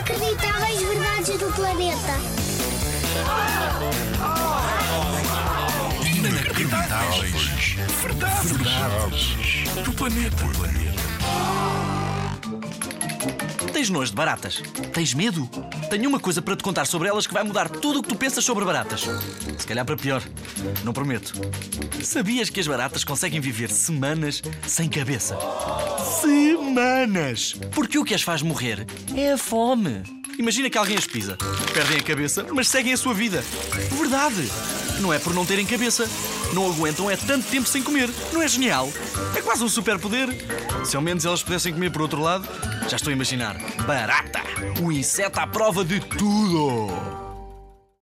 Inacreditáveis verdades do planeta. Inacreditáveis. Verdades. Verdades. Do planeta. Tens nojo de baratas? Tens medo? Tenho uma coisa para te contar sobre elas que vai mudar tudo o que tu pensas sobre baratas. Se calhar para pior. Não prometo. Sabias que as baratas conseguem viver semanas sem cabeça? Semanas! Porque o que as faz morrer é a fome. Imagina que alguém as pisa. Perdem a cabeça, mas seguem a sua vida. Verdade! Não é por não terem cabeça. Não aguentam é tanto tempo sem comer. Não é genial? É quase um superpoder. Se ao menos elas pudessem comer por outro lado, já estou a imaginar. Barata! O inseto à prova de tudo!